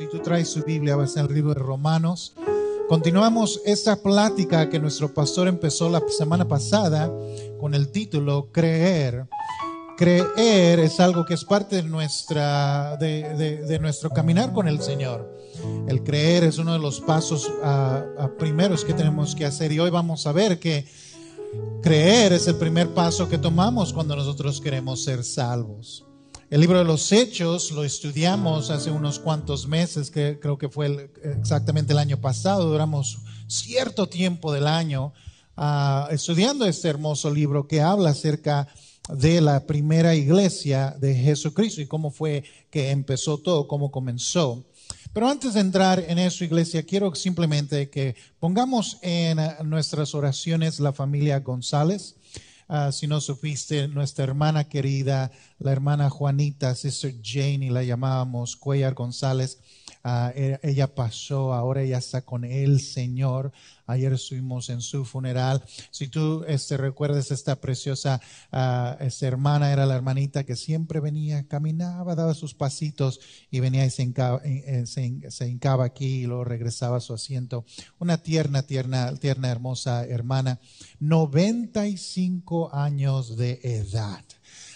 Si tú traes su Biblia, va a ser el libro de Romanos. Continuamos esta plática que nuestro pastor empezó la semana pasada con el título Creer. Creer es algo que es parte de, nuestra, de, nuestro caminar con el Señor. El creer es uno de los pasos uh, primeros que tenemos que hacer y hoy vamos a ver que creer es el primer paso que tomamos cuando nosotros queremos ser salvos. El libro de los Hechos lo estudiamos hace unos cuantos meses, que creo que fue exactamente el año pasado. Duramos cierto tiempo del año uh, estudiando este hermoso libro que habla acerca de la primera iglesia de Jesucristo y cómo fue que empezó todo, cómo comenzó. Pero antes de entrar en eso, iglesia, quiero simplemente que pongamos en nuestras oraciones la familia González. Ah, si no supiste, nuestra hermana querida, la hermana Juanita, Sister Jane, y la llamábamos Cuellar González, ah, e, ella pasó, ahora ella está con el Señor. Ayer estuvimos en su funeral. Si tú este, recuerdas esta preciosa uh, esta hermana, era la hermanita que siempre venía, caminaba, daba sus pasitos y venía y se eh, se, hincaba aquí y luego regresaba a su asiento. Una tierna, tierna, tierna, hermosa hermana. 95 años de edad.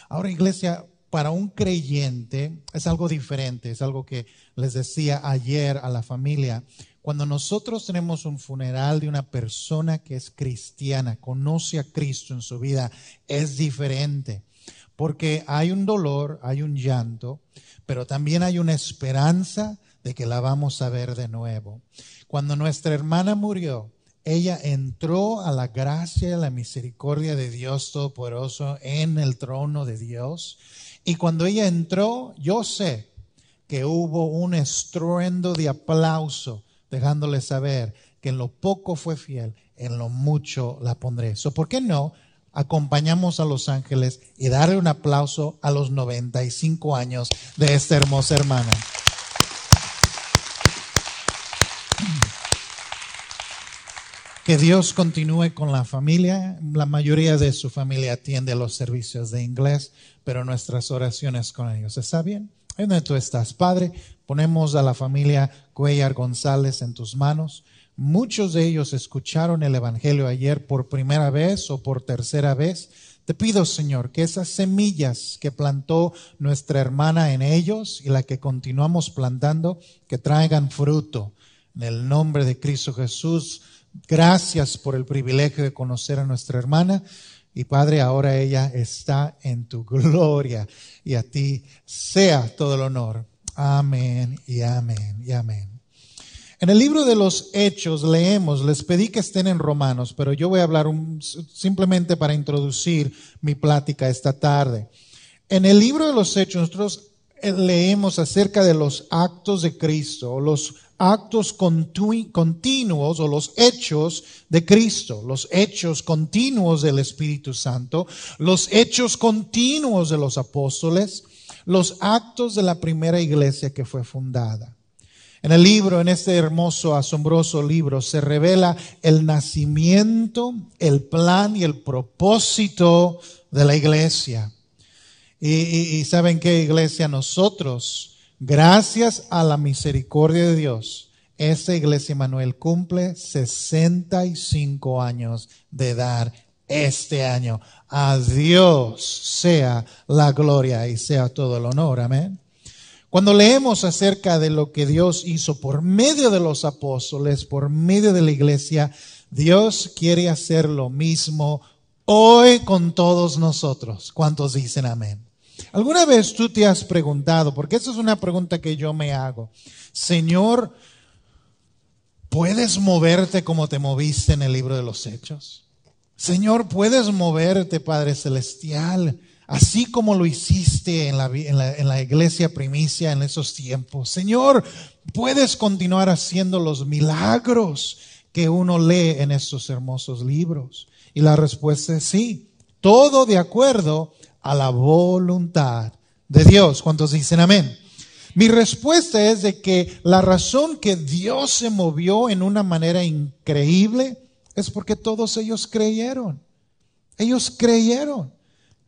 Ahora, iglesia, para un creyente es algo diferente, es algo que les decía ayer a la familia. Cuando nosotros tenemos un funeral de una persona que es cristiana, conoce a Cristo en su vida, es diferente. Porque hay un dolor, hay un llanto, pero también hay una esperanza de que la vamos a ver de nuevo. Cuando nuestra hermana murió, ella entró a la gracia y a la misericordia de Dios Todopoderoso en el trono de Dios. Y cuando ella entró, yo sé que hubo un estruendo de aplauso dejándole saber que en lo poco fue fiel, en lo mucho la pondré. So, ¿Por qué no acompañamos a los ángeles y darle un aplauso a los 95 años de esta hermosa hermana? Que Dios continúe con la familia. La mayoría de su familia atiende los servicios de inglés, pero nuestras oraciones con ellos. ¿Está bien? Ahí donde tú estás, Padre, ponemos a la familia Cuellar González en tus manos. Muchos de ellos escucharon el Evangelio ayer por primera vez o por tercera vez. Te pido, Señor, que esas semillas que plantó nuestra hermana en ellos y la que continuamos plantando, que traigan fruto. En el nombre de Cristo Jesús, gracias por el privilegio de conocer a nuestra hermana. Y Padre, ahora ella está en tu gloria y a ti sea todo el honor. Amén y amén y amén. En el libro de los Hechos leemos, les pedí que estén en Romanos, pero yo voy a hablar simplemente para introducir mi plática esta tarde. En el libro de los Hechos nosotros eh, leemos acerca de los actos de Cristo, los actos continuos o los hechos de Cristo, los hechos continuos del Espíritu Santo, los hechos continuos de los apóstoles, los actos de la primera iglesia que fue fundada. En el libro, en este hermoso, asombroso libro, se revela el nacimiento, el plan y el propósito de la iglesia. Y, y saben qué iglesia nosotros Gracias a la misericordia de Dios, esta iglesia Manuel cumple 65 años de edad este año. A Dios sea la gloria y sea todo el honor. Amén. Cuando leemos acerca de lo que Dios hizo por medio de los apóstoles, por medio de la iglesia, Dios quiere hacer lo mismo hoy con todos nosotros. ¿Cuántos dicen amén? ¿Alguna vez tú te has preguntado, porque esa es una pregunta que yo me hago, Señor, ¿puedes moverte como te moviste en el libro de los Hechos? Señor, ¿puedes moverte, Padre Celestial, así como lo hiciste en la, iglesia primicia en esos tiempos? Señor, ¿puedes continuar haciendo los milagros que uno lee en estos hermosos libros? Y la respuesta es sí, todo de acuerdo a la voluntad de Dios. ¿Cuántos dicen amén? Mi respuesta es de que la razón que Dios se movió en una manera increíble es porque todos ellos creyeron. Ellos creyeron.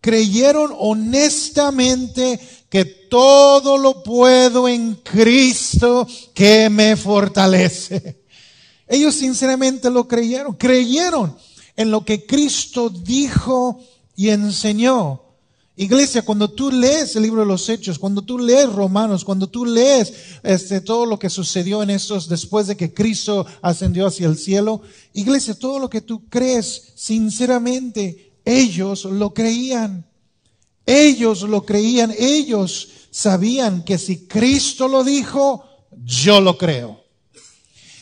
Creyeron honestamente que todo lo puedo en Cristo que me fortalece. Ellos sinceramente lo creyeron, creyeron en lo que Cristo dijo y enseñó. Iglesia, cuando tú lees el libro de los Hechos, cuando tú lees Romanos, cuando tú lees este, todo lo que sucedió en estos después de que Cristo ascendió hacia el cielo, iglesia, todo lo que tú crees, sinceramente, ellos lo creían. Ellos lo creían, ellos sabían que si Cristo lo dijo, yo lo creo.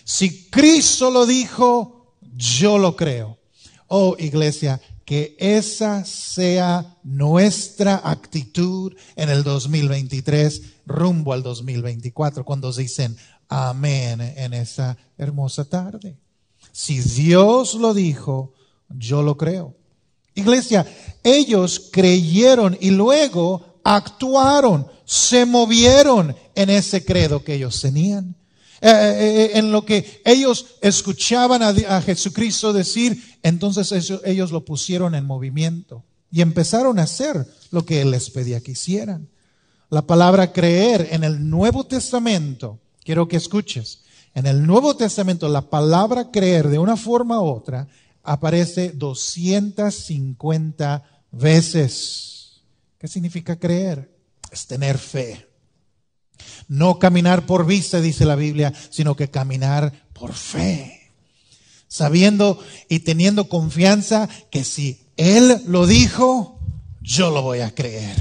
Si Cristo lo dijo, yo lo creo. Oh, iglesia, que esa sea nuestra actitud en el 2023 rumbo al 2024 cuando dicen amén en esa hermosa tarde. Si Dios lo dijo, yo lo creo. Iglesia, ellos creyeron y luego actuaron, se movieron en ese credo que ellos tenían. Eh, eh, eh, en lo que ellos escuchaban a, Jesucristo decir, entonces ellos, lo pusieron en movimiento y empezaron a hacer lo que Él les pedía que hicieran. La palabra creer en el Nuevo Testamento, quiero que escuches, en el Nuevo Testamento la palabra creer de una forma u otra aparece 250 veces. ¿Qué significa creer? Es tener fe. No caminar por vista, dice la Biblia, sino que caminar por fe. Sabiendo y teniendo confianza que si Él lo dijo, yo lo voy a creer.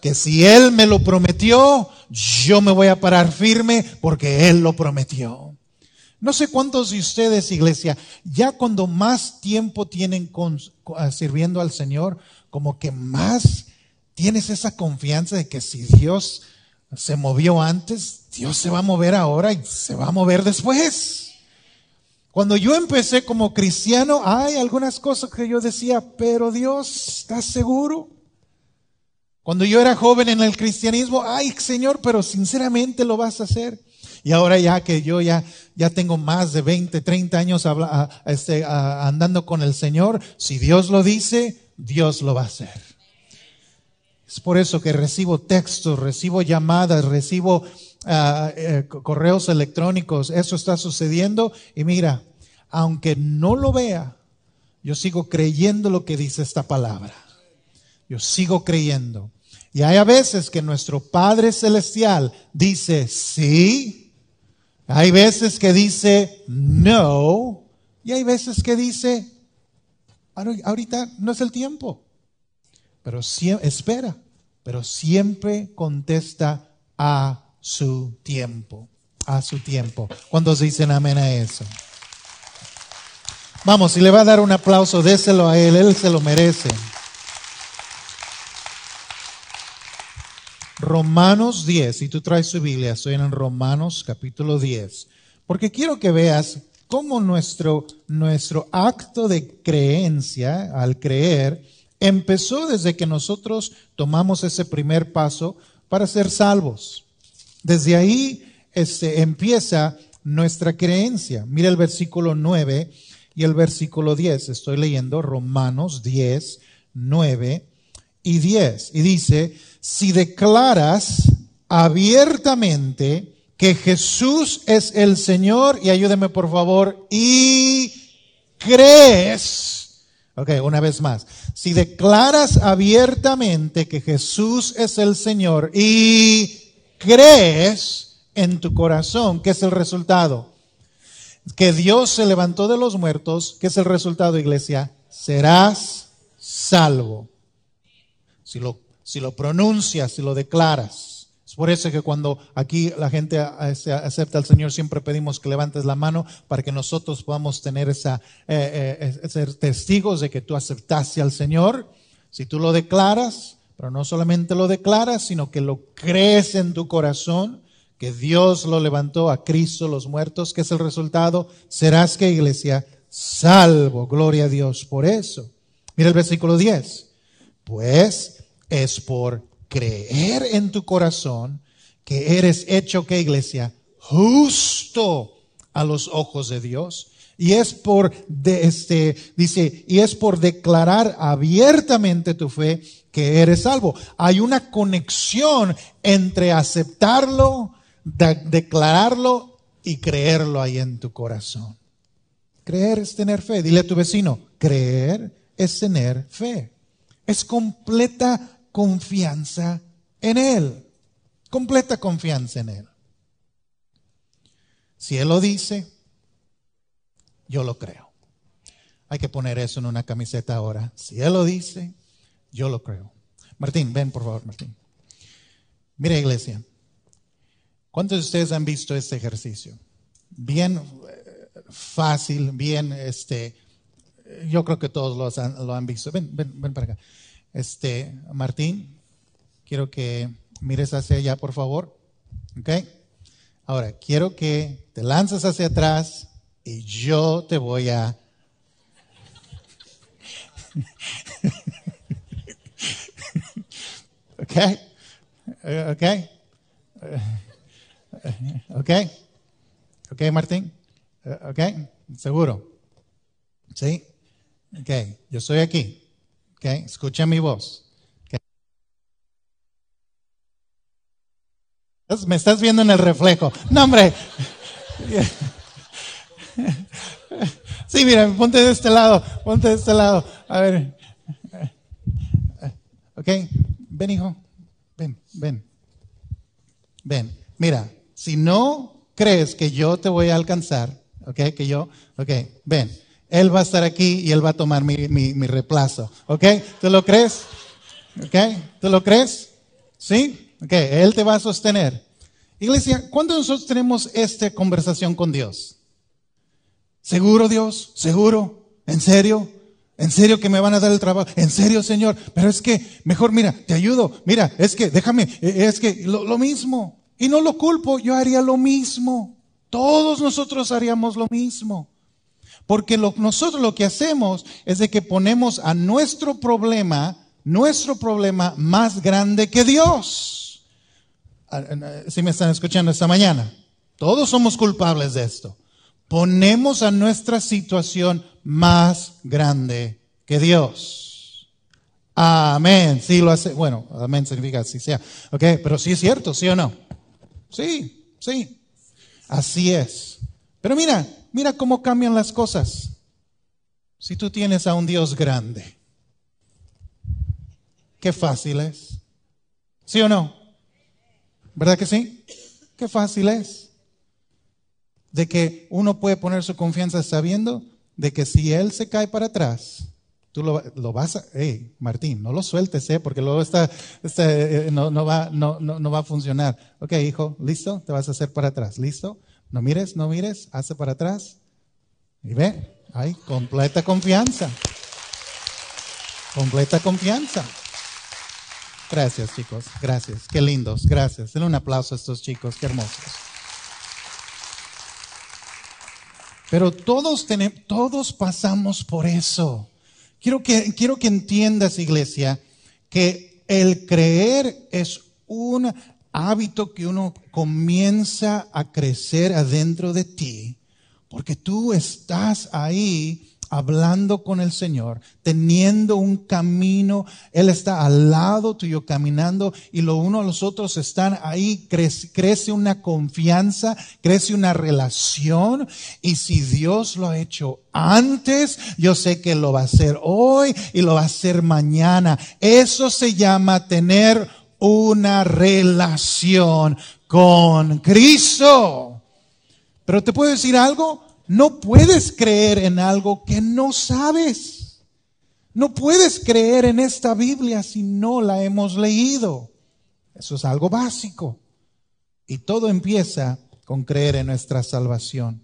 Que si Él me lo prometió, yo me voy a parar firme porque Él lo prometió. No sé cuántos de ustedes, iglesia, ya cuando más tiempo tienen sirviendo al Señor, como que más tienes esa confianza de que si Dios se movió antes, Dios se va a mover ahora y se va a mover después. Cuando yo empecé como cristiano, hay algunas cosas que yo decía, pero Dios, ¿estás seguro? Cuando yo era joven en el cristianismo, ay Señor, pero sinceramente lo vas a hacer. Y ahora ya que yo ya, ya tengo más de 20, 30 años este, andando con el Señor, si Dios lo dice, Dios lo va a hacer. Es por eso que recibo textos, recibo llamadas, recibo eh, correos electrónicos. Eso está sucediendo y mira, aunque no lo vea, yo sigo creyendo lo que dice esta palabra. Yo sigo creyendo. Y hay a veces que nuestro Padre Celestial dice sí, hay veces que dice no, y hay veces que dice, ahorita no es el tiempo pero espera, pero siempre contesta a su tiempo, a su tiempo. Cuando se dicen amén a eso? Vamos, si le va a dar un aplauso, déselo a él, él se lo merece. Romanos 10, si tú traes su Biblia, estoy en Romanos capítulo 10, porque quiero que veas cómo nuestro, nuestro acto de creencia, al creer, empezó desde que nosotros tomamos ese primer paso para ser salvos. Desde ahí este, empieza nuestra creencia. Mira el versículo 9 y el versículo 10. Estoy leyendo Romanos 10, 9 y 10. Y dice, si declaras abiertamente que Jesús es el Señor, y ayúdeme por favor, y crees, Ok, una vez más. Si declaras abiertamente que Jesús es el Señor y crees en tu corazón, ¿qué es el resultado? Que Dios se levantó de los muertos, ¿qué es el resultado, iglesia? Serás salvo. Si lo, pronuncias, si lo declaras. Por eso que cuando aquí la gente acepta al Señor, siempre pedimos que levantes la mano para que nosotros podamos tener esa, eh, eh, ser testigos de que tú aceptaste al Señor. Si tú lo declaras, pero no solamente lo declaras, sino que lo crees en tu corazón, que Dios lo levantó a Cristo los muertos, que es el resultado, serás que iglesia salvo, gloria a Dios por eso. Mira el versículo 10. Pues es por creer en tu corazón que eres hecho, ¿qué iglesia? Justo a los ojos de Dios. Y es por, de este, dice, y es por declarar abiertamente tu fe que eres salvo. Hay una conexión entre aceptarlo, declararlo y creerlo ahí en tu corazón. Creer es tener fe. Dile a tu vecino, creer es tener fe. Es completa confianza en Él. Completa confianza en Él. Si Él lo dice, yo lo creo. Hay que poner eso en una camiseta ahora. Si Él lo dice, yo lo creo. Martín, ven por favor, Martín. Mira iglesia, ¿cuántos de ustedes han visto este ejercicio? Bien eh, fácil, bien, este, yo creo que todos lo han, lo han visto. Ven, ven, ven para acá. Este, Martín, quiero que mires hacia allá, por favor. ¿Ok? Ahora, quiero que te lances hacia atrás y yo te voy a... ¿Ok? ¿Ok? ¿Ok? ¿Ok, Martín? ¿Ok? ¿Seguro? ¿Sí? Ok, yo estoy aquí. Ok, escucha mi voz. Me estás viendo en el reflejo. No, hombre. Sí, mira, ponte de este lado, ponte de este lado. A ver. Ok, ven hijo, ven, ven. Ven, mira, si no crees que yo te voy a alcanzar, ok, que yo, ok, ven. Él va a estar aquí y él va a tomar mi, mi, reemplazo, ok. ¿Tú lo crees? Ok, ¿tú lo crees? ¿Sí? Ok, Él te va a sostener. Iglesia, ¿cuándo nosotros tenemos esta conversación con Dios? ¿Seguro Dios? ¿Seguro? ¿En serio? ¿En serio que me van a dar el trabajo? ¿En serio, Señor? Pero es que, mejor, mira, te ayudo. Mira, es que, déjame, eh, es que lo, mismo. Y no lo culpo, yo haría lo mismo. Todos nosotros haríamos lo mismo. Porque nosotros lo que hacemos es de que ponemos a nuestro problema, nuestro problema más grande que Dios. Ah, si me están escuchando esta mañana, todos somos culpables de esto ponemos a nuestra situación más grande que Dios. Amén. Sí lo hace. Bueno, amén significa así sea. Ok, pero sí es cierto, ¿sí o no? Sí, sí. Así es. Pero mira, mira cómo cambian las cosas. Si tú tienes a un Dios grande, qué fácil es. ¿Sí o no? ¿Verdad que sí? Qué fácil es de que uno puede poner su confianza sabiendo de que si él se cae para atrás, tú lo, vas a, hey, Martín, no lo sueltes, ¿eh? porque luego está, eh, no, no, va, no, no, va a funcionar. Ok, hijo, listo, te vas a hacer para atrás, listo. No mires, no mires, hace para atrás. Y ve, hay completa confianza. Completa confianza. Gracias, chicos. Gracias. Qué lindos. Gracias. Denle un aplauso a estos chicos. Qué hermosos. Pero todos tenemos, todos pasamos por eso. Quiero que, quiero que entiendas, iglesia, que el creer es un hábito que uno comienza a crecer adentro de ti, porque tú estás ahí hablando con el Señor, teniendo un camino, Él está al lado tuyo caminando y lo uno a los otros están ahí, crece, crece, una confianza, crece una relación. Y si Dios lo ha hecho antes, yo sé que lo va a hacer hoy y lo va a hacer mañana. Eso se llama tener una relación con Cristo. Pero te puedo decir algo, no puedes creer en algo que no sabes. No puedes creer en esta Biblia si no la hemos leído. Eso es algo básico. Y todo empieza con creer en nuestra salvación.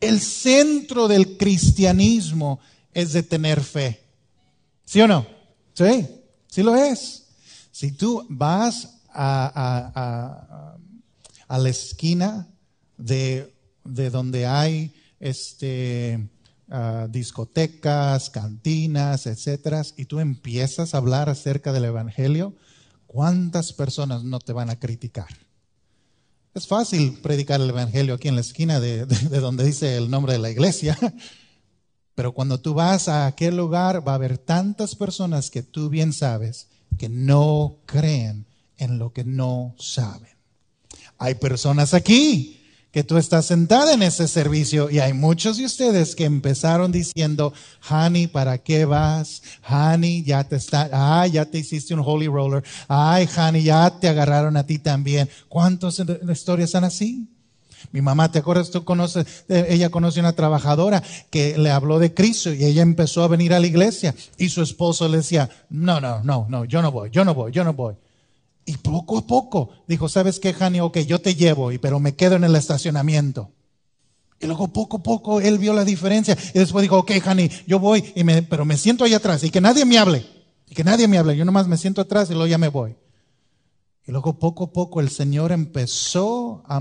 El centro del cristianismo es de tener fe. ¿Sí o no? Sí, sí lo es. Si tú vas a, la esquina de, de donde hay este, ah, discotecas, cantinas, etcétera, y tú empiezas a hablar acerca del Evangelio, ¿cuántas personas no te van a criticar? Es fácil predicar el Evangelio aquí en la esquina de, donde dice el nombre de la iglesia, pero cuando tú vas a aquel lugar va a haber tantas personas que tú bien sabes que no creen en lo que no saben. Hay personas aquí que tú estás sentada en ese servicio y hay muchos de ustedes que empezaron diciendo, Honey, ¿para qué vas? Honey, ya te está, ay, ya te hiciste un holy roller. Ay, Honey, ya te agarraron a ti también. ¿Cuántas historias son así? Mi mamá, ¿te acuerdas? Tú conoces, eh, ella conoce una trabajadora que le habló de Cristo y ella empezó a venir a la iglesia y su esposo le decía, no, no, no, no, yo no voy, yo no voy, yo no voy. Y poco a poco dijo, ¿sabes qué, Hani? Ok, yo te llevo, pero me quedo en el estacionamiento. Y luego poco a poco él vio la diferencia. Y después dijo, ok, Hani, yo voy, y me, pero me siento ahí atrás y que nadie me hable. Y que nadie me hable. Yo nomás me siento atrás y luego ya me voy. Y luego poco a poco el Señor empezó a,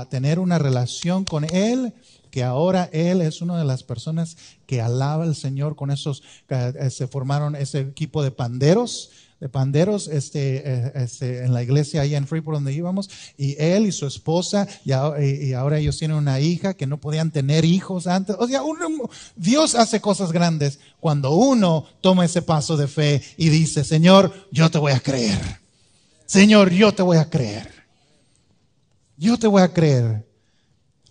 a, tener una relación con él, que ahora él es una de las personas que alaba al Señor con esos, eh, se formaron ese equipo de panderos de panderos este, eh, este, en la iglesia allá en Freeport donde íbamos, y él y su esposa, y, ahora ellos tienen una hija que no podían tener hijos antes. O sea, Dios hace cosas grandes cuando uno toma ese paso de fe y dice, Señor, yo te voy a creer. Señor, yo te voy a creer. Yo te voy a creer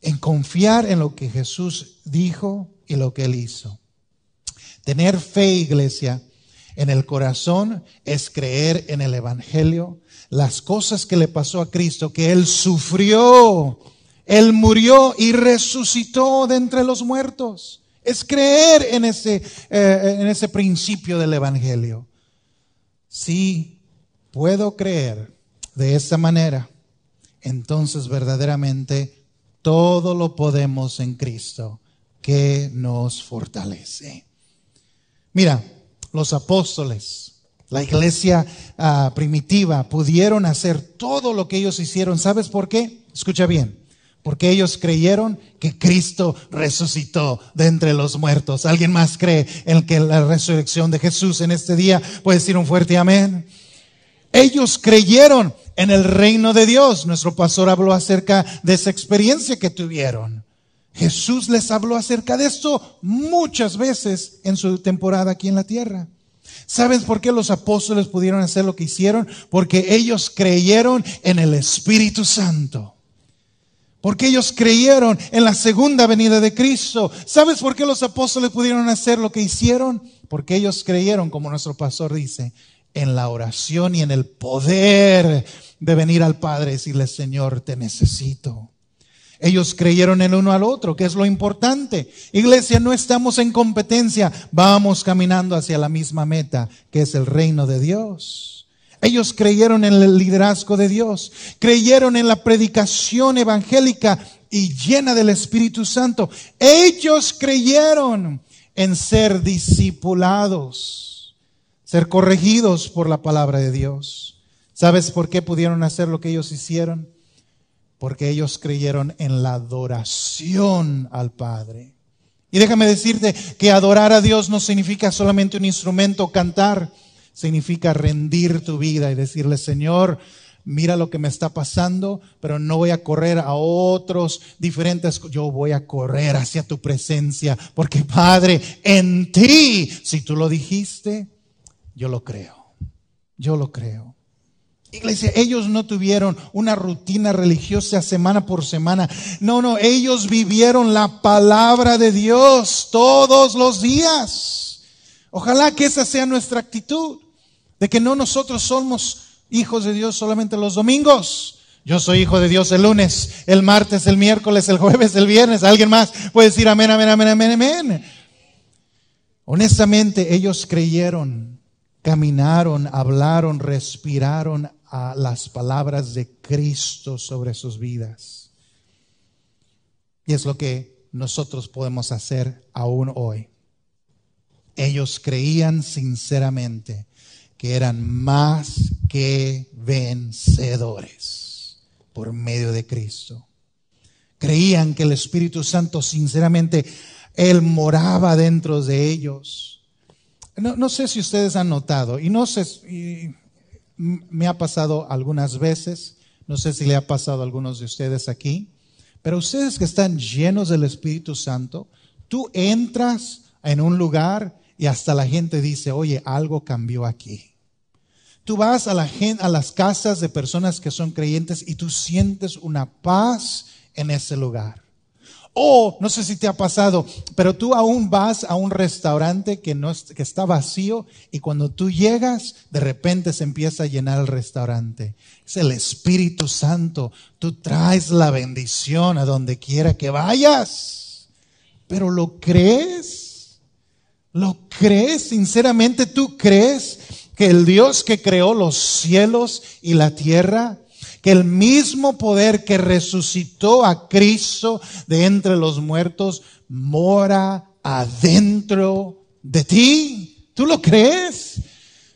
en confiar en lo que Jesús dijo y lo que él hizo. Tener fe, iglesia, en el corazón es creer en el Evangelio, las cosas que le pasó a Cristo, que Él sufrió, Él murió y resucitó de entre los muertos. Es creer en ese, eh, en ese principio del Evangelio. Si puedo creer de esa manera, entonces verdaderamente todo lo podemos en Cristo que nos fortalece. Mira, los apóstoles, la iglesia ah, primitiva, pudieron hacer todo lo que ellos hicieron. ¿Sabes por qué? Escucha bien. Porque ellos creyeron que Cristo resucitó de entre los muertos. ¿Alguien más cree en que la resurrección de Jesús en este día puede decir un fuerte amén? Ellos creyeron en el reino de Dios. Nuestro pastor habló acerca de esa experiencia que tuvieron. Jesús les habló acerca de esto muchas veces en su temporada aquí en la tierra. ¿Sabes por qué los apóstoles pudieron hacer lo que hicieron? Porque ellos creyeron en el Espíritu Santo. Porque ellos creyeron en la segunda venida de Cristo. ¿Sabes por qué los apóstoles pudieron hacer lo que hicieron? Porque ellos creyeron, como nuestro pastor dice, en la oración y en el poder de venir al Padre y decirle, Señor, te necesito. Ellos creyeron el uno al otro, que es lo importante. Iglesia, no estamos en competencia, vamos caminando hacia la misma meta, que es el reino de Dios. Ellos creyeron en el liderazgo de Dios, creyeron en la predicación evangélica y llena del Espíritu Santo. Ellos creyeron en ser discipulados, ser corregidos por la palabra de Dios. ¿Sabes por qué pudieron hacer lo que ellos hicieron? porque ellos creyeron en la adoración al Padre. Y déjame decirte que adorar a Dios no significa solamente un instrumento cantar, significa rendir tu vida y decirle, Señor, mira lo que me está pasando, pero no voy a correr a otros diferentes, yo voy a correr hacia tu presencia, porque Padre, en ti, si tú lo dijiste, yo lo creo, yo lo creo. Iglesia, ellos no tuvieron una rutina religiosa semana por semana. No, no, ellos vivieron la palabra de Dios todos los días. Ojalá que esa sea nuestra actitud, de que no nosotros somos hijos de Dios solamente los domingos. Yo soy hijo de Dios el lunes, el martes, el miércoles, el jueves, el viernes. ¿Alguien más puede decir amén, amén, amén, amén, amén? Honestamente, ellos creyeron, caminaron, hablaron, respiraron a las palabras de Cristo sobre sus vidas. Y es lo que nosotros podemos hacer aún hoy. Ellos creían sinceramente que eran más que vencedores por medio de Cristo. Creían que el Espíritu Santo sinceramente, Él moraba dentro de ellos. No, sé si ustedes han notado, y no sé, me ha pasado algunas veces, no sé si le ha pasado a algunos de ustedes aquí, pero ustedes que están llenos del Espíritu Santo, tú entras en un lugar y hasta la gente dice, oye, algo cambió aquí. Tú vas a, la a las casas de personas que son creyentes y tú sientes una paz en ese lugar. O, no sé si te ha pasado, pero tú aún vas a un restaurante que, no, que está vacío y cuando tú llegas, de repente se empieza a llenar el restaurante. Es el Espíritu Santo. Tú traes la bendición a donde quiera que vayas. Pero ¿lo crees? ¿Lo crees? Sinceramente, ¿tú crees que el Dios que creó los cielos y la tierra que el mismo poder que resucitó a Cristo de entre los muertos mora adentro de ti. ¿Tú lo crees?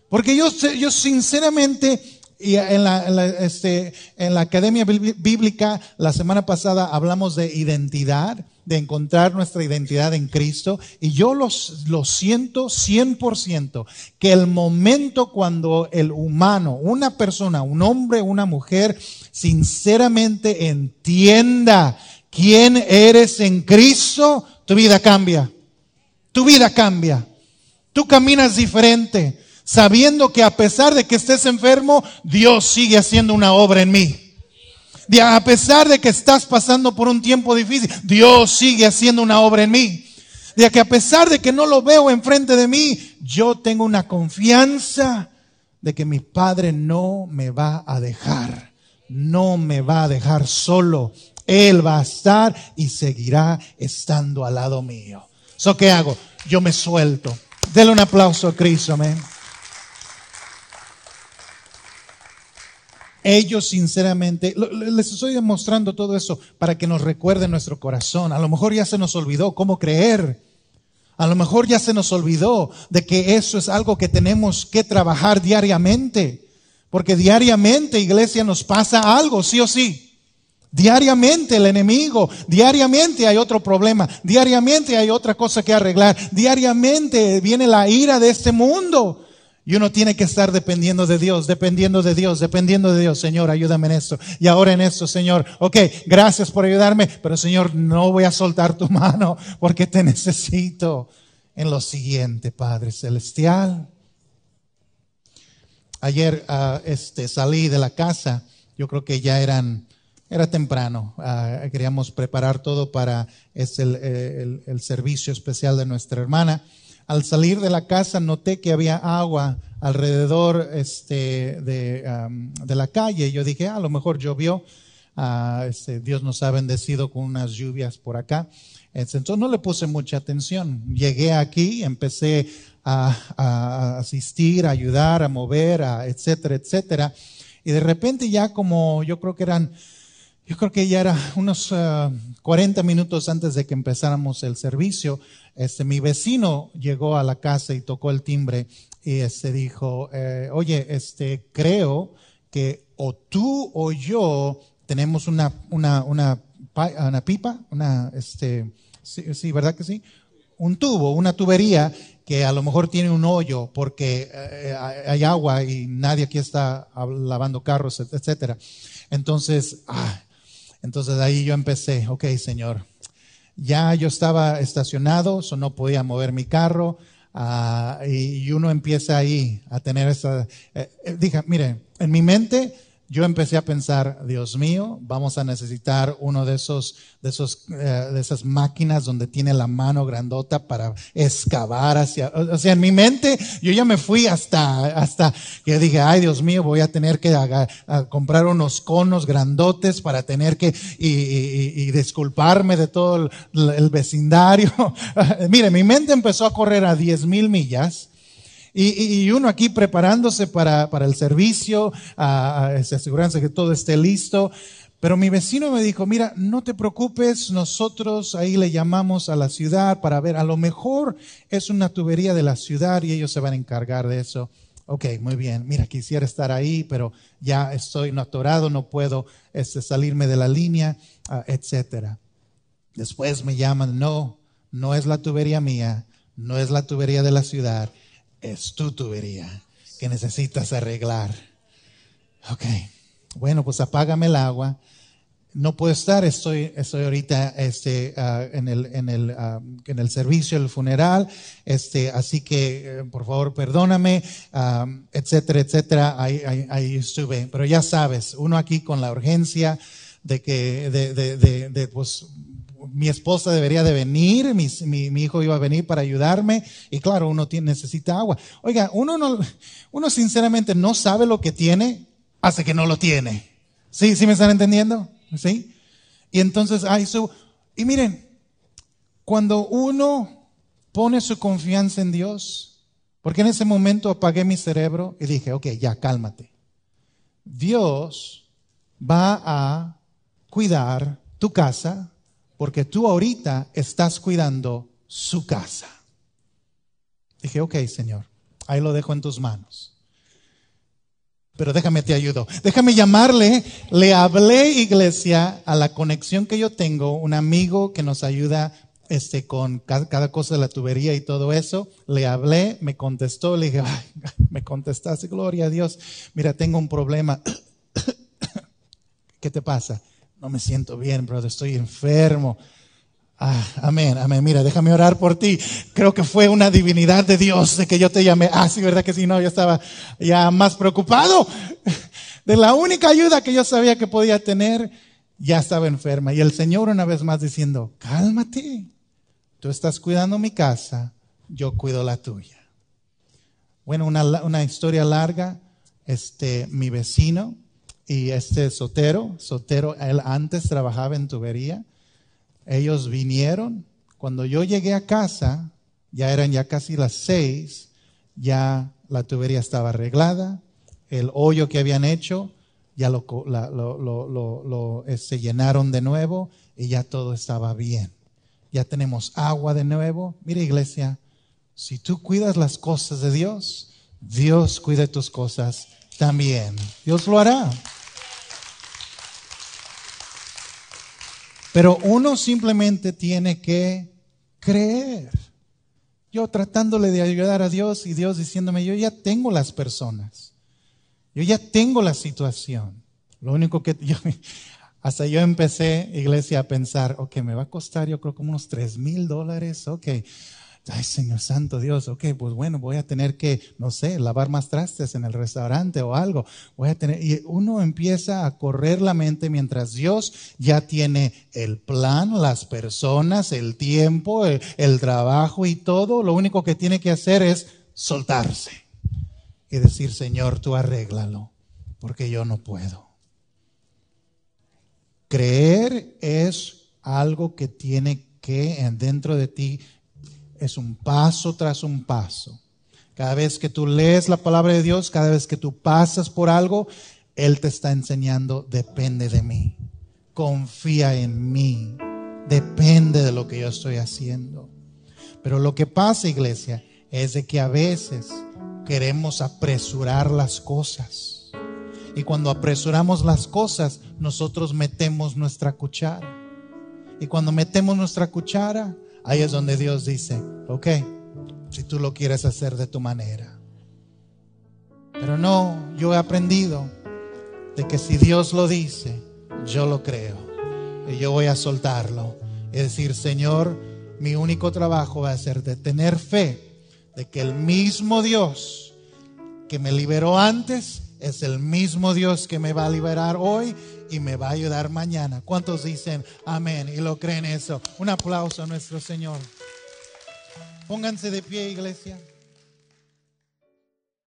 Porque yo, yo sinceramente, y en la, en la, este, en la Academia Bíblica la semana pasada hablamos de identidad de encontrar nuestra identidad en Cristo. Y yo lo siento 100%, que el momento cuando el humano, una persona, un hombre, una mujer, sinceramente entienda quién eres en Cristo, tu vida cambia. Tu vida cambia. Tú caminas diferente, sabiendo que a pesar de que estés enfermo, Dios sigue haciendo una obra en mí de a pesar de que estás pasando por un tiempo difícil, Dios sigue haciendo una obra en mí. De que a pesar de que no lo veo enfrente de mí, yo tengo una confianza de que mi Padre no me va a dejar, no me va a dejar solo. Él va a estar y seguirá estando al lado mío. ¿So qué hago? Yo me suelto. Dele un aplauso a Cristo, amén. Ellos sinceramente, les estoy demostrando todo eso para que nos recuerde nuestro corazón. A lo mejor ya se nos olvidó cómo creer. A lo mejor ya se nos olvidó de que eso es algo que tenemos que trabajar diariamente. Porque diariamente, iglesia, nos pasa algo, sí o sí. Diariamente el enemigo, diariamente hay otro problema, diariamente hay otra cosa que arreglar, diariamente viene la ira de este mundo. Y uno tiene que estar dependiendo de Dios, dependiendo de Dios, dependiendo de Dios. Señor, ayúdame en esto. Y ahora en esto, Señor. Ok, gracias por ayudarme, pero Señor, no voy a soltar tu mano porque te necesito en lo siguiente, Padre Celestial. Ayer uh, este, salí de la casa, yo creo que ya eran, era temprano. Uh, queríamos preparar todo para es el, el, el servicio especial de nuestra hermana. Al salir de la casa noté que había agua alrededor este, de, de la calle. Yo dije, ah, a lo mejor llovió. Uh, este, Dios nos ha bendecido con unas lluvias por acá. Entonces no le puse mucha atención. Llegué aquí, empecé a, a asistir, a ayudar, a mover, a etcétera, etcétera. Y de repente ya como yo creo que eran yo creo que ya era unos 40 minutos antes de que empezáramos el servicio. Este, mi vecino llegó a la casa y tocó el timbre y este dijo, eh, oye, este, creo que o tú o yo tenemos una, una, una, una pipa, una, este, sí, sí, ¿verdad que sí? Un tubo, una tubería que a lo mejor tiene un hoyo porque eh, hay agua y nadie aquí está lavando carros, etcétera. Entonces, ah, entonces ahí yo empecé, ok, Señor, ya yo estaba estacionado, so no podía mover mi carro, uh, y, uno empieza ahí a tener esa, eh, eh, dije, mire, en mi mente yo empecé a pensar, Dios mío, vamos a necesitar uno de esos, de esos, eh, de esas máquinas donde tiene la mano grandota para excavar hacia, o sea, en mi mente yo ya me fui hasta, hasta que dije, ay Dios mío, voy a tener que comprar unos conos grandotes para tener que, y, y, disculparme de todo el, el vecindario. Mire, mi mente empezó a correr a diez mil millas y, uno aquí preparándose para, para el servicio, a, asegurándose que todo esté listo. Pero mi vecino me dijo, mira, no te preocupes, nosotros ahí le llamamos a la ciudad para ver, a lo mejor es una tubería de la ciudad y ellos se van a encargar de eso. Ok, muy bien, mira, quisiera estar ahí, pero ya estoy no atorado, no puedo este, salirme de la línea, uh, etcétera. Después me llaman, no, no es la tubería mía, no es la tubería de la ciudad, es tu tubería que necesitas arreglar. Ok, bueno, pues apágame el agua. no puedo estar, estoy, estoy ahorita este, ah, en, el, en, el, ah, en el servicio del funeral, este, así que eh, por favor perdóname, ah, etcétera, etcétera, ahí, ahí, estuve. Pero ya sabes, uno aquí con la urgencia de que, de, de, de pues, mi esposa debería de venir, mi, hijo iba a venir para ayudarme y claro, uno necesita agua. Oiga, uno, no, uno sinceramente no sabe lo que tiene hasta que no lo tiene. ¿Sí? ¿Sí me están entendiendo? ¿Sí? Y entonces, ay, su, y miren, cuando uno pone su confianza en Dios, porque en ese momento apagué mi cerebro y dije, ok, ya, cálmate. Dios va a cuidar tu casa porque tú ahorita estás cuidando su casa. Dije, ok, Señor, ahí lo dejo en tus manos. Pero déjame te ayudo. Déjame llamarle. Le hablé, iglesia, a la conexión que yo tengo, un amigo que nos ayuda este, con cada, cosa de la tubería y todo eso. Le hablé, me contestó, le dije, Ay, me contestaste, gloria a Dios. Mira, tengo un problema. ¿Qué te pasa? No me siento bien, brother, estoy enfermo. Ah, amén, amén. Mira, déjame orar por ti. Creo que fue una divinidad de Dios de que yo te llamé. Ah, sí, verdad que sí, no, yo estaba ya más preocupado. De la única ayuda que yo sabía que podía tener, ya estaba enferma. Y el Señor una vez más diciendo, cálmate. Tú estás cuidando mi casa, yo cuido la tuya. Bueno, una, una historia larga. Este, mi vecino y este Sotero, Sotero, él antes trabajaba en tubería ellos vinieron. Cuando yo llegué a casa, ya eran ya casi las seis, ya la tubería estaba arreglada, el hoyo que habían hecho ya lo, se este, llenaron de nuevo y ya todo estaba bien. Ya tenemos agua de nuevo. Mira iglesia, si tú cuidas las cosas de Dios, Dios cuida tus cosas también. Dios lo hará. Pero uno simplemente tiene que creer. Yo tratándole de ayudar a Dios y Dios diciéndome, yo ya tengo las personas. Yo ya tengo la situación. Lo único que yo, hasta yo empecé, iglesia, a pensar, ok, me va a costar yo creo como unos tres mil dólares, ok, Ay, Señor Santo Dios, ok, pues bueno, voy a tener que, no sé, lavar más trastes en el restaurante o algo. Voy a tener, y uno empieza a correr la mente mientras Dios ya tiene el plan, las personas, el tiempo, el, el trabajo y todo. Lo único que tiene que hacer es soltarse y decir, Señor, tú arréglalo, porque yo no puedo. Creer es algo que tiene que dentro de ti es un paso tras un paso. Cada vez que tú lees la palabra de Dios, cada vez que tú pasas por algo, Él te está enseñando, depende de mí, confía en mí, depende de lo que yo estoy haciendo. Pero lo que pasa, iglesia, es de que a veces queremos apresurar las cosas. Y cuando apresuramos las cosas, nosotros metemos nuestra cuchara. Y cuando metemos nuestra cuchara, Ahí es donde Dios dice, ok, si tú lo quieres hacer de tu manera. Pero no, yo he aprendido de que si Dios lo dice, yo lo creo. Y yo voy a soltarlo. Es decir, Señor, mi único trabajo va a ser de tener fe de que el mismo Dios que me liberó antes es el mismo Dios que me va a liberar hoy y me va a ayudar mañana. ¿Cuántos dicen amén y lo creen eso? Un aplauso a nuestro Señor. Pónganse de pie, iglesia.